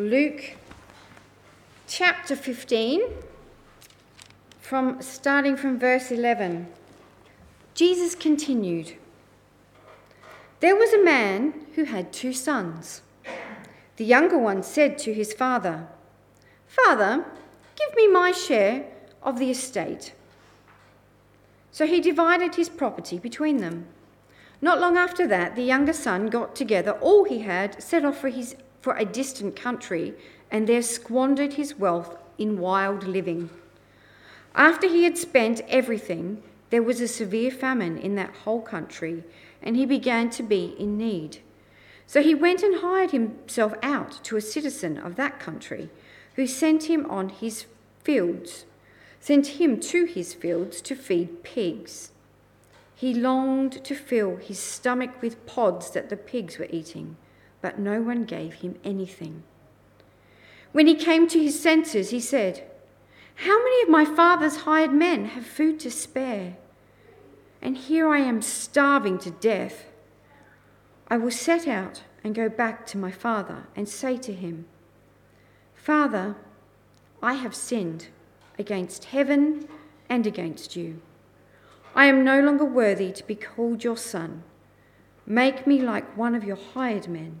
Luke chapter 15, from starting from verse 11. Jesus continued There was a man who had two sons. The younger one said to his father, Father, give me my share of the estate. So he divided his property between them. Not long after that, the younger son got together all he had, set off for, his, for a distant country, and there squandered his wealth in wild living. After he had spent everything, there was a severe famine in that whole country, and he began to be in need. So he went and hired himself out to a citizen of that country, who sent him on his fields, sent him to his fields to feed pigs. He longed to fill his stomach with pods that the pigs were eating, but no one gave him anything. When he came to his senses, he said, How many of my father's hired men have food to spare? And here I am starving to death. I will set out and go back to my father and say to him, Father, I have sinned against heaven and against you. I am no longer worthy to be called your son. Make me like one of your hired men.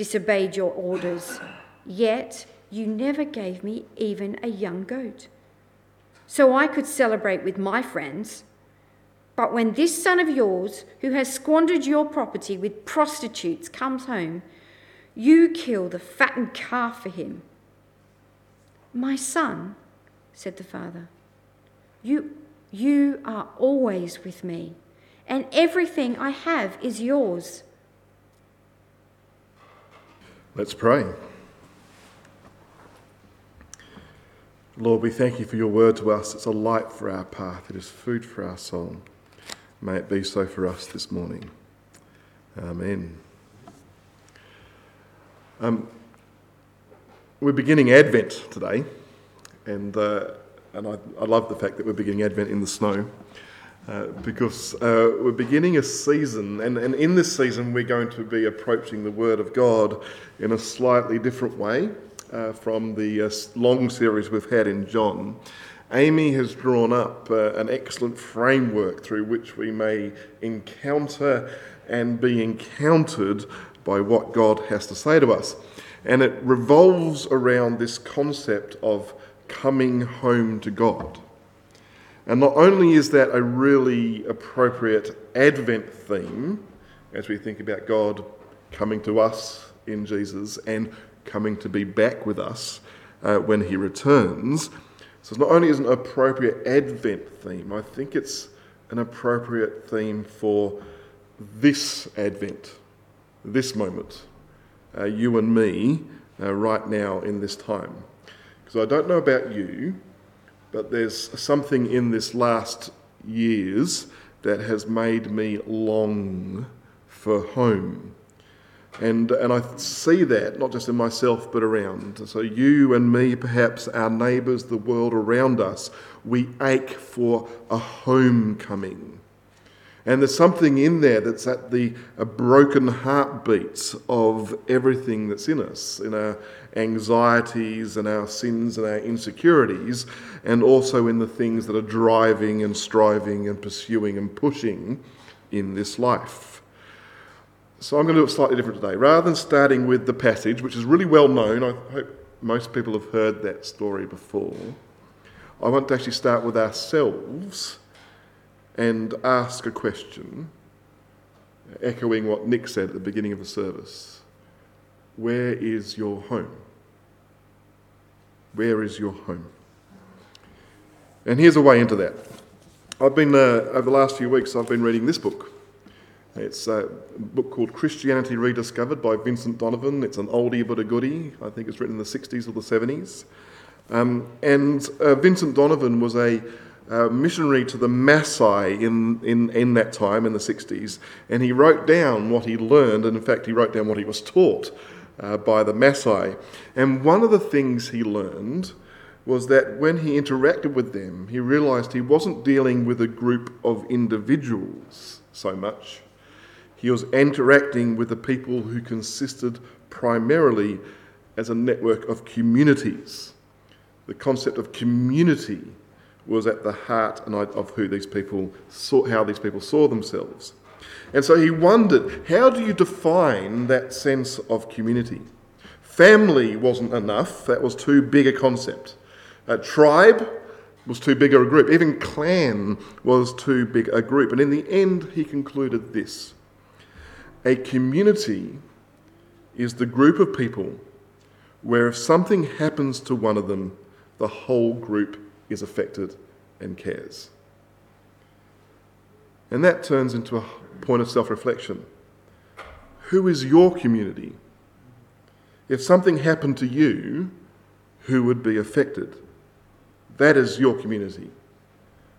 disobeyed your orders. Yet you never gave me even a young goat. So I could celebrate with my friends. But when this son of yours, who has squandered your property with prostitutes, comes home, you kill the fattened calf for him. My son, said the father, you, you are always with me, and everything I have is yours. Let's pray. Lord, we thank you for your word to us. It's a light for our path, it is food for our soul. May it be so for us this morning. Amen. Um, we're beginning Advent today, and, uh, and I, I, love the fact that we're beginning Advent in the snow uh, because uh, we're beginning a season, and, and in this season, we're going to be approaching the Word of God in a slightly different way uh, from the uh, long series we've had in John. Amy has drawn up uh, an excellent framework through which we may encounter and be encountered by what God has to say to us. And it revolves around this concept of coming home to God. And not only is that a really appropriate Advent theme as we think about God coming to us in Jesus and coming to be back with us uh, when he returns. So, not only is an appropriate Advent theme, I think it's an appropriate theme for this Advent, this moment uh, you and me uh, right now in this time. Because I don't know about you, but there's something in this last years that has made me long for home. And, and I see that not just in myself but around. So, you and me, perhaps our neighbours, the world around us, we ache for a homecoming. And there's something in there that's at the uh, broken heartbeats of everything that's in us, in our anxieties and our sins and our insecurities, and also in the things that are driving and striving and pursuing and pushing in this life. So I'm going to do it slightly different today. Rather than starting with the passage, which is really well known, I hope most people have heard that story before, I want to actually start with ourselves and ask a question, echoing what Nick said at the beginning of the service. Where is your home? Where is your home? And here's a way into that. I've been, uh, over the last few weeks, I've been reading this book. It's a book called Christianity Rediscovered by Vincent Donovan. It's an oldie but a goodie. I think it's written in the 60s or the 70s. Um, and uh, Vincent Donovan was a missionary to the Maasai in, in, in that time, in the 60s, and he wrote down what he learned, and in fact, he wrote down what he was taught uh, by the Maasai. And one of the things he learned was that when he interacted with them, he realized he wasn't dealing with a group of individuals so much. He was interacting with the people who consisted primarily as a network of communities. The concept of community was at the heart of who these people saw, how these people saw themselves. And so he wondered, how do you define that sense of community? Family wasn't enough, that was too big a concept. A tribe was too big a group. Even clan was too big a group. And in the end, he concluded this a community is the group of people where if something happens to one of them, the whole group is affected and cares. And that turns into a point of self reflection. Who is your community? If something happened to you, who would be affected? That is your community.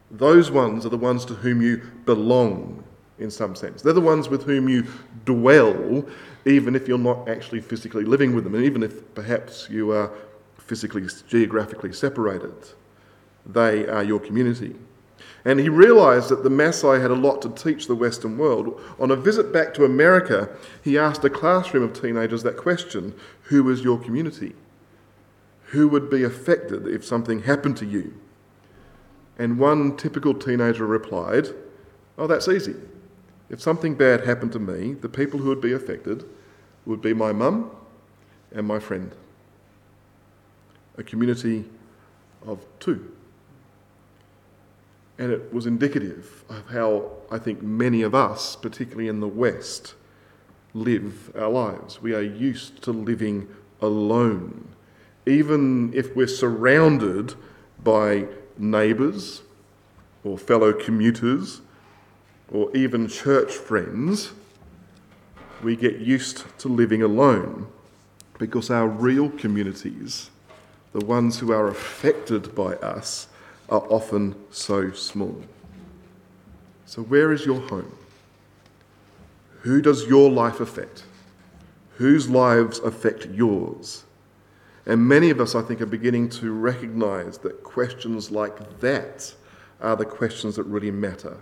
Those ones are the ones to whom you belong in some sense. They're the ones with whom you dwell, even if you're not actually physically living with them, and even if perhaps you are physically, geographically separated. They are your community. And he realized that the Maasai had a lot to teach the Western world. On a visit back to America, he asked a classroom of teenagers that question Who is your community? Who would be affected if something happened to you? And one typical teenager replied, Oh, that's easy. If something bad happened to me, the people who would be affected would be my mum and my friend. A community of two. And it was indicative of how I think many of us, particularly in the West, live our lives. We are used to living alone. Even if we're surrounded by neighbours or fellow commuters or even church friends, we get used to living alone because our real communities, the ones who are affected by us, are often so small. So, where is your home? Who does your life affect? Whose lives affect yours? And many of us, I think, are beginning to recognize that questions like that are the questions that really matter.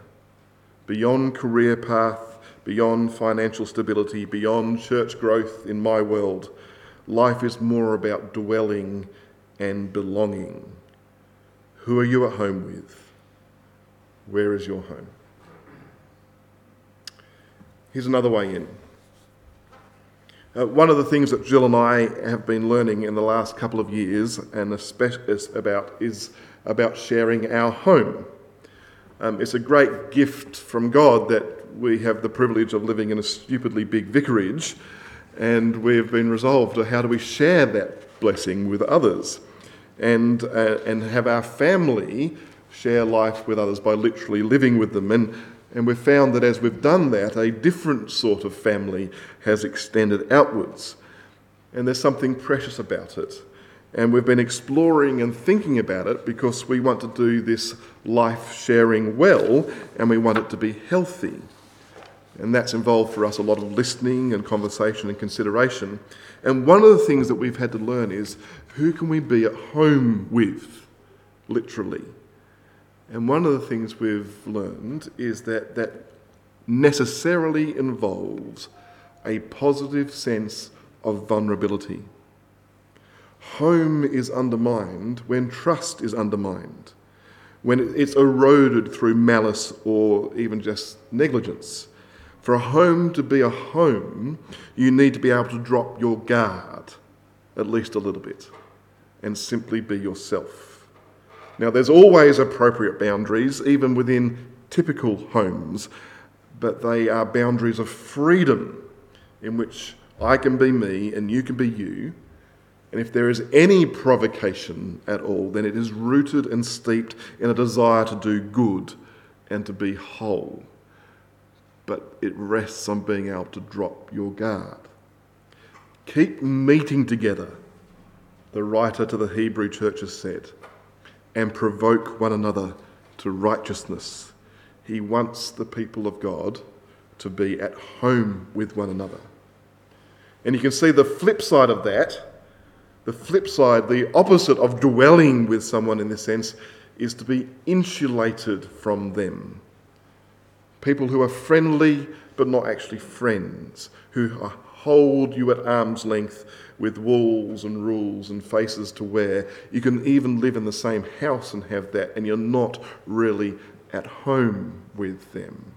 Beyond career path, beyond financial stability, beyond church growth in my world, life is more about dwelling and belonging. Who are you at home with? Where is your home? Here's another way in. Uh, one of the things that Jill and I have been learning in the last couple of years, and especially about, is about sharing our home. Um, it's a great gift from God that we have the privilege of living in a stupidly big vicarage, and we've been resolved to how do we share that blessing with others and, uh, and have our family share life with others by literally living with them. And, and we've found that as we've done that, a different sort of family has extended outwards. And there's something precious about it. And we've been exploring and thinking about it because we want to do this life sharing well and we want it to be healthy. And that's involved for us a lot of listening and conversation and consideration. And one of the things that we've had to learn is who can we be at home with, literally? And one of the things we've learned is that that necessarily involves a positive sense of vulnerability. Home is undermined when trust is undermined, when it's eroded through malice or even just negligence. For a home to be a home, you need to be able to drop your guard at least a little bit and simply be yourself. Now, there's always appropriate boundaries, even within typical homes, but they are boundaries of freedom in which I can be me and you can be you. And if there is any provocation at all, then it is rooted and steeped in a desire to do good and to be whole. But it rests on being able to drop your guard. Keep meeting together, the writer to the Hebrew church has said, and provoke one another to righteousness. He wants the people of God to be at home with one another. And you can see the flip side of that, the flip side, the opposite of dwelling with someone in this sense, is to be insulated from them. People who are friendly but not actually friends, who hold you at arm's length with walls and rules and faces to wear. You can even live in the same house and have that, and you're not really at home with them.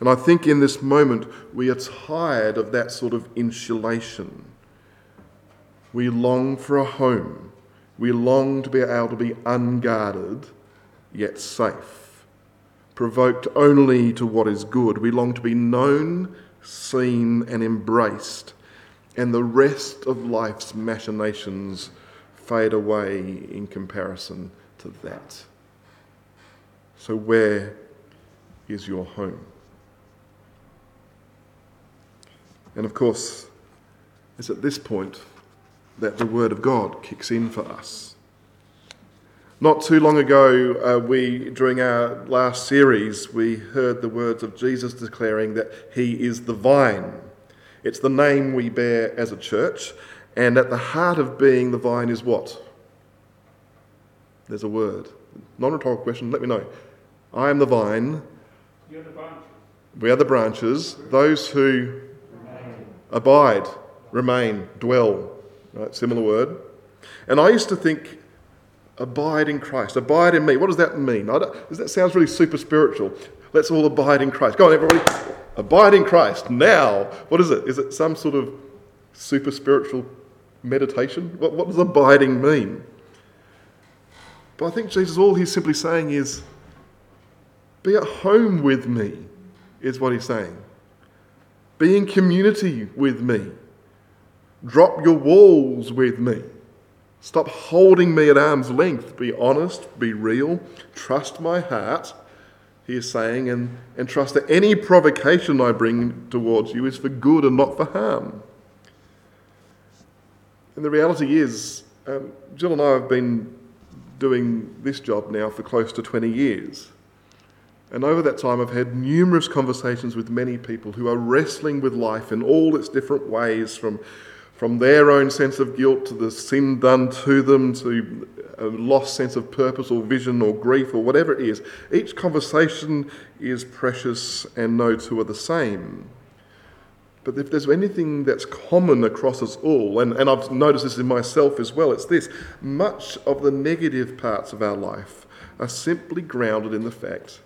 And I think in this moment we are tired of that sort of insulation. We long for a home. We long to be able to be unguarded yet safe, provoked only to what is good. We long to be known, seen, and embraced, and the rest of life's machinations fade away in comparison to that. So, where is your home? And of course, it's at this point that the Word of God kicks in for us. Not too long ago, uh, we during our last series, we heard the words of Jesus declaring that He is the vine. It's the name we bear as a church, and at the heart of being the vine is what? There's a word. Non rhetorical question, let me know. I am the vine. You're the branches. We are the branches. Those who Abide, remain, dwell. Right? Similar word. And I used to think, abide in Christ, abide in me. What does that mean? Does that sounds really super spiritual? Let's all abide in Christ. Go on, everybody. Abide in Christ. Now, what is it? Is it some sort of super spiritual meditation? What, what does abiding mean? But I think Jesus, all he's simply saying is, be at home with me, is what he's saying. Be in community with me. Drop your walls with me. Stop holding me at arm's length. Be honest, be real, trust my heart, he is saying, and, and trust that any provocation I bring towards you is for good and not for harm. And the reality is, um, Jill and I have been doing this job now for close to 20 years. And over that time, I've had numerous conversations with many people who are wrestling with life in all its different ways from, from their own sense of guilt to the sin done to them to a lost sense of purpose or vision or grief or whatever it is. Each conversation is precious and no two are the same. But if there's anything that's common across us all, and, and I've noticed this in myself as well, it's this much of the negative parts of our life are simply grounded in the fact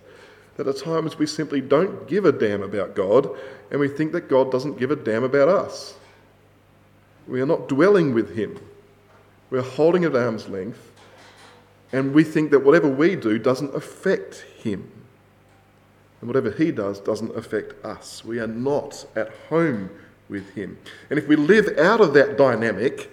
that at times we simply don't give a damn about God and we think that God doesn't give a damn about us. We are not dwelling with Him, we're holding at arm's length and we think that whatever we do doesn't affect Him. And whatever He does doesn't affect us. We are not at home with Him. And if we live out of that dynamic,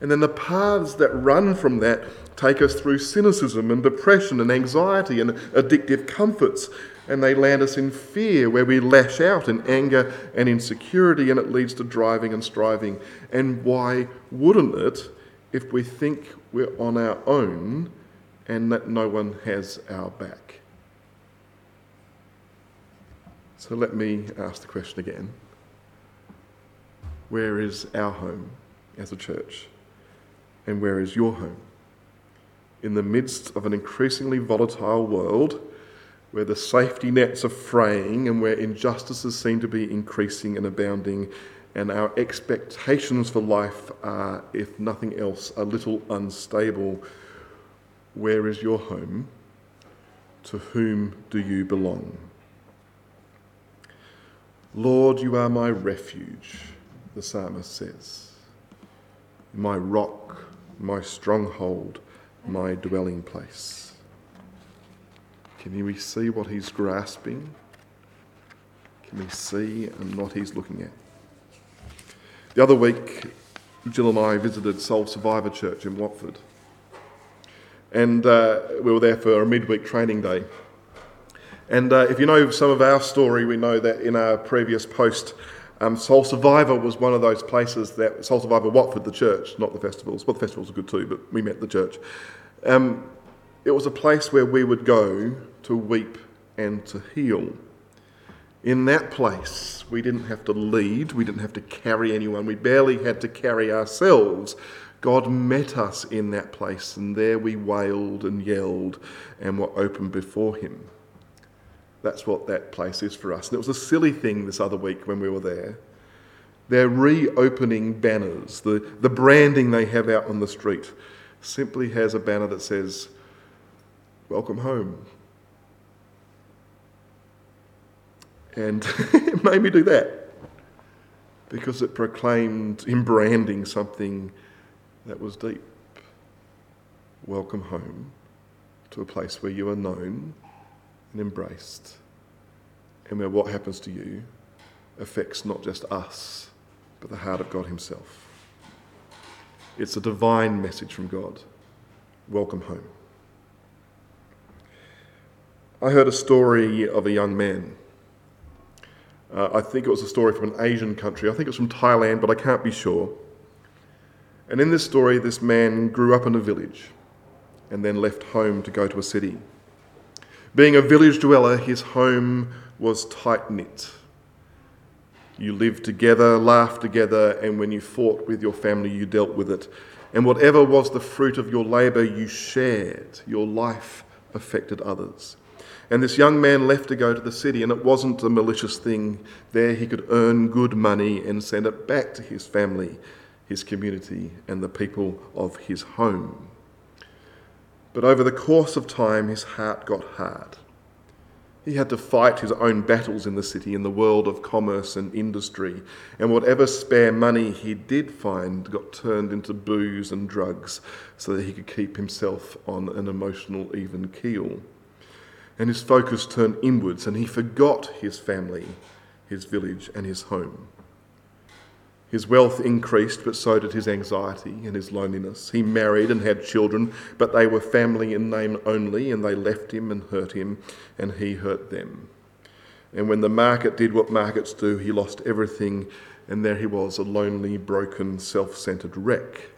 and then the paths that run from that take us through cynicism and depression and anxiety and addictive comforts. And they land us in fear, where we lash out in anger and insecurity, and it leads to driving and striving. And why wouldn't it if we think we're on our own and that no one has our back? So let me ask the question again Where is our home as a church? And where is your home? in the midst of an increasingly volatile world where the safety nets are fraying and where injustices seem to be increasing and abounding, and our expectations for life are, if nothing else, a little unstable. Where is your home? To whom do you belong? Lord, you are my refuge, the psalmist says, my rock, my stronghold, my dwelling place. Can we see what he's grasping? Can we see and what he's looking at? The other week, Jill and I visited Soul Survivor Church in Watford. And uh, we were there for a midweek training day. And uh, if you know some of our story, we know that in our previous post, um, Soul Survivor was one of those places that Soul Survivor Watford, the church, not the festivals. Well, the festivals are good too, but we met the church. Um, it was a place where we would go to weep and to heal. In that place, we didn't have to lead, we didn't have to carry anyone, we barely had to carry ourselves. God met us in that place, and there we wailed and yelled and were open before Him. That's what that place is for us. And it was a silly thing this other week when we were there. They're reopening banners, the, the branding they have out on the street simply has a banner that says, Welcome home. And it made me do that because it proclaimed in branding something that was deep. Welcome home to a place where you are known and embraced, and where what happens to you affects not just us, but the heart of God Himself. It's a divine message from God. Welcome home. I heard a story of a young man. Uh, I think it was a story from an Asian country. I think it was from Thailand, but I can't be sure. And in this story, this man grew up in a village and then left home to go to a city. Being a village dweller, his home was tight knit. You lived together, laughed together, and when you fought with your family, you dealt with it. And whatever was the fruit of your labour, you shared. Your life affected others. And this young man left to go to the city, and it wasn't a malicious thing. There he could earn good money and send it back to his family, his community, and the people of his home. But over the course of time, his heart got hard. He had to fight his own battles in the city, in the world of commerce and industry, and whatever spare money he did find got turned into booze and drugs so that he could keep himself on an emotional even keel. And his focus turned inwards, and he forgot his family, his village, and his home. His wealth increased, but so did his anxiety and his loneliness. He married and had children, but they were family in name only, and they left him and hurt him, and he hurt them. And when the market did what markets do, he lost everything, and there he was, a lonely, broken, self centered wreck.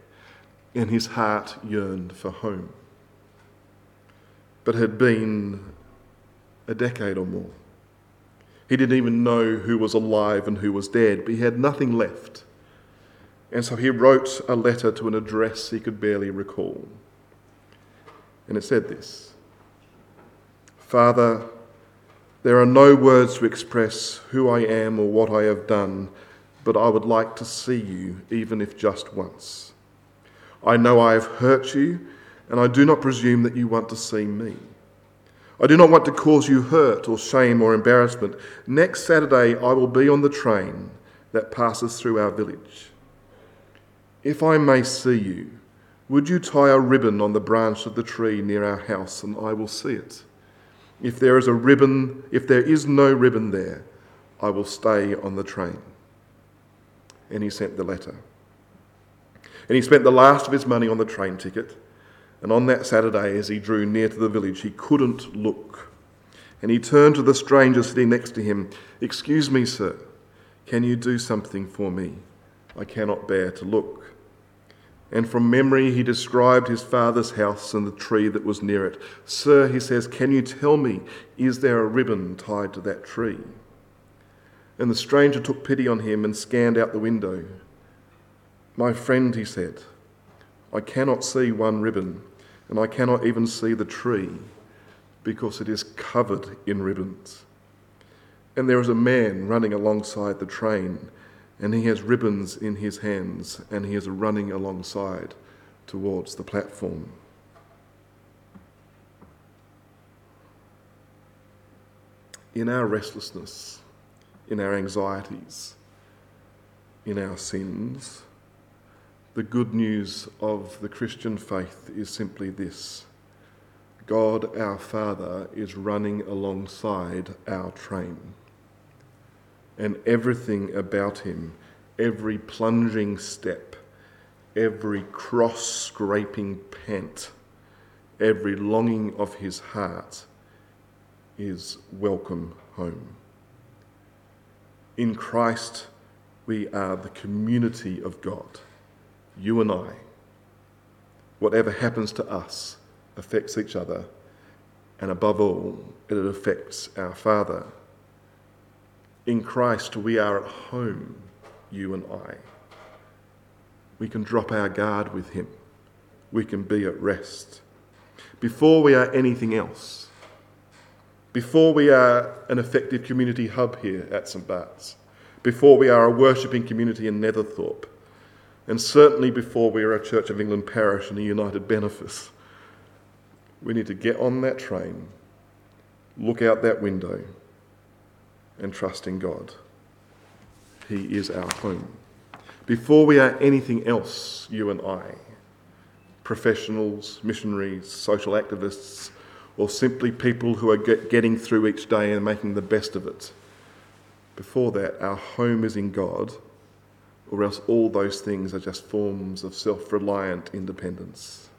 And his heart yearned for home. But had been a decade or more. He didn't even know who was alive and who was dead, but he had nothing left. And so he wrote a letter to an address he could barely recall. And it said this Father, there are no words to express who I am or what I have done, but I would like to see you, even if just once. I know I have hurt you, and I do not presume that you want to see me. I do not want to cause you hurt or shame or embarrassment. Next Saturday, I will be on the train that passes through our village. If I may see you, would you tie a ribbon on the branch of the tree near our house, and I will see it? If there is a ribbon, if there is no ribbon there, I will stay on the train. And he sent the letter. And he spent the last of his money on the train ticket and on that Saturday, as he drew near to the village, he couldn't look. And he turned to the stranger sitting next to him. Excuse me, sir, can you do something for me? I cannot bear to look. And from memory, he described his father's house and the tree that was near it. Sir, he says, can you tell me, is there a ribbon tied to that tree? And the stranger took pity on him and scanned out the window. My friend, he said, I cannot see one ribbon and I cannot even see the tree because it is covered in ribbons. And there is a man running alongside the train, and he has ribbons in his hands, and he is running alongside towards the platform. In our restlessness, in our anxieties, in our sins, the good news of the Christian faith is simply this God our Father is running alongside our train. And everything about him, every plunging step, every cross scraping pant, every longing of his heart is welcome home. In Christ, we are the community of God you and I, whatever happens to us affects each other, and above all, it affects our Father. In Christ, we are at home, you and I. We can drop our guard with Him, we can be at rest. Before we are anything else, before we are an effective community hub here at St. Bart's, before we are a worshipping community in Netherthorpe, and certainly before we are a Church of England parish and a united benefice. We need to get on that train, look out that window, and trust in God. He is our home. Before we are anything else, you and I, professionals, missionaries, social activists, or simply people who are get, getting through each day and making the best of it, before that, our home is in God or else all those things are just forms of self reliant independence.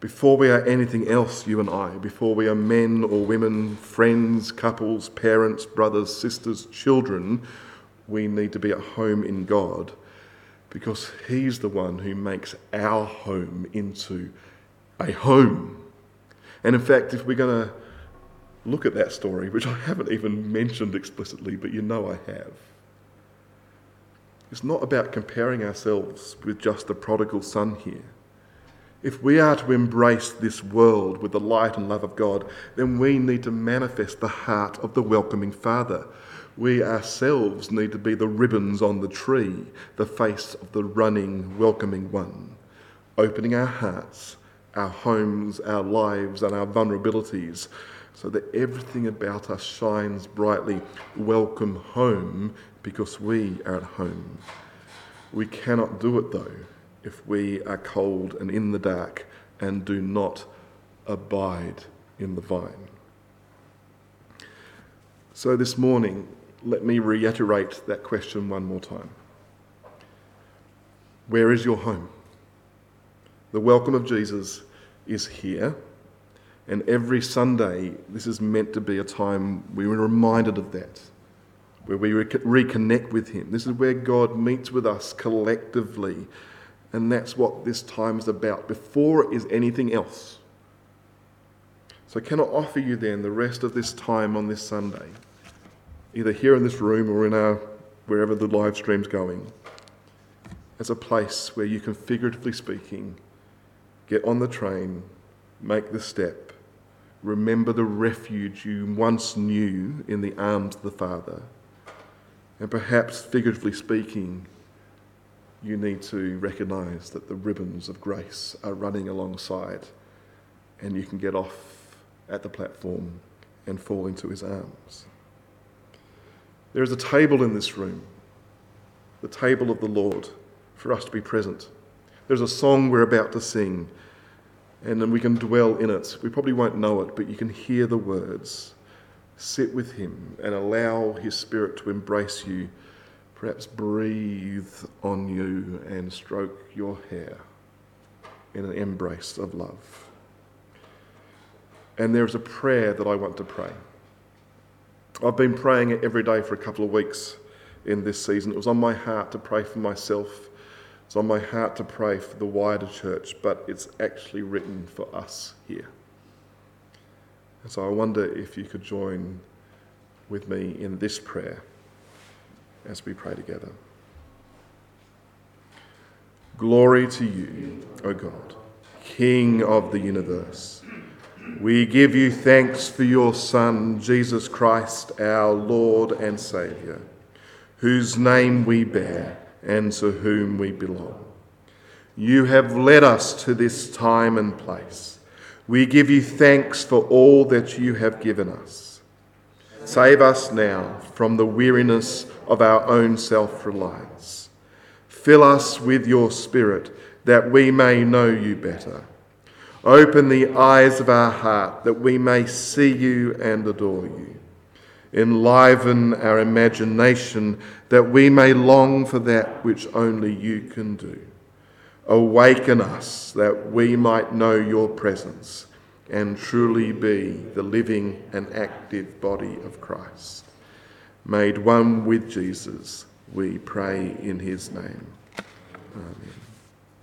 Before we are anything else, you and I, before we are men or women, friends, couples, parents, brothers, sisters, children, we need to be at home in God because He's the one who makes our home into a home. And in fact, if we're going to look at that story, which I haven't even mentioned explicitly, but you know I have it's not about comparing ourselves with just the prodigal son here. If we are to embrace this world with the light and love of God, then we need to manifest the heart of the welcoming Father. We ourselves need to be the ribbons on the tree, the face of the running, welcoming one, opening our hearts, our homes, our lives, and our vulnerabilities so that everything about us shines brightly. Welcome home because we are at home. We cannot do it though if we are cold and in the dark and do not abide in the vine. So this morning, let me reiterate that question one more time. Where is your home? The welcome of Jesus is here. And every Sunday, this is meant to be a time we are reminded of that where we reconnect with Him. This is where God meets with us collectively. And that's what this time is about, before it is anything else. So, can I offer you then the rest of this time on this Sunday, either here in this room or in our wherever the live stream's going, as a place where you can, figuratively speaking, get on the train, make the step, remember the refuge you once knew in the arms of the Father and perhaps, figuratively speaking, you need to recognize that the ribbons of grace are running alongside, and you can get off at the platform and fall into his arms. There is a table in this room, the table of the Lord, for us to be present. There's a song we're about to sing, and then we can dwell in it. We probably won't know it, but you can hear the words sit with Him and allow His Spirit to embrace you, perhaps breathe on you and stroke your hair in an embrace of love. And there's a prayer that I want to pray. I've been praying it every day for a couple of weeks in this season. It was on my heart to pray for myself. It's on my heart to pray for the wider church, but it's actually written for us here. And so I wonder if you could join with me in this prayer as we pray together. Glory to you, O God. King of the universe. We give you thanks for your Son, Jesus Christ, our Lord and Saviour, whose name we bear and to whom we belong. You have led us to this time and place. We give you thanks for all that you have given us. Save us now from the weariness of our own self reliance. Fill us with your Spirit that we may know you better. Open the eyes of our heart that we may see you and adore you. Enliven our imagination that we may long for that which only you can do. Awaken us that we might know your presence and truly be the living and active body of Christ. Made one with Jesus, we pray in his name. Amen.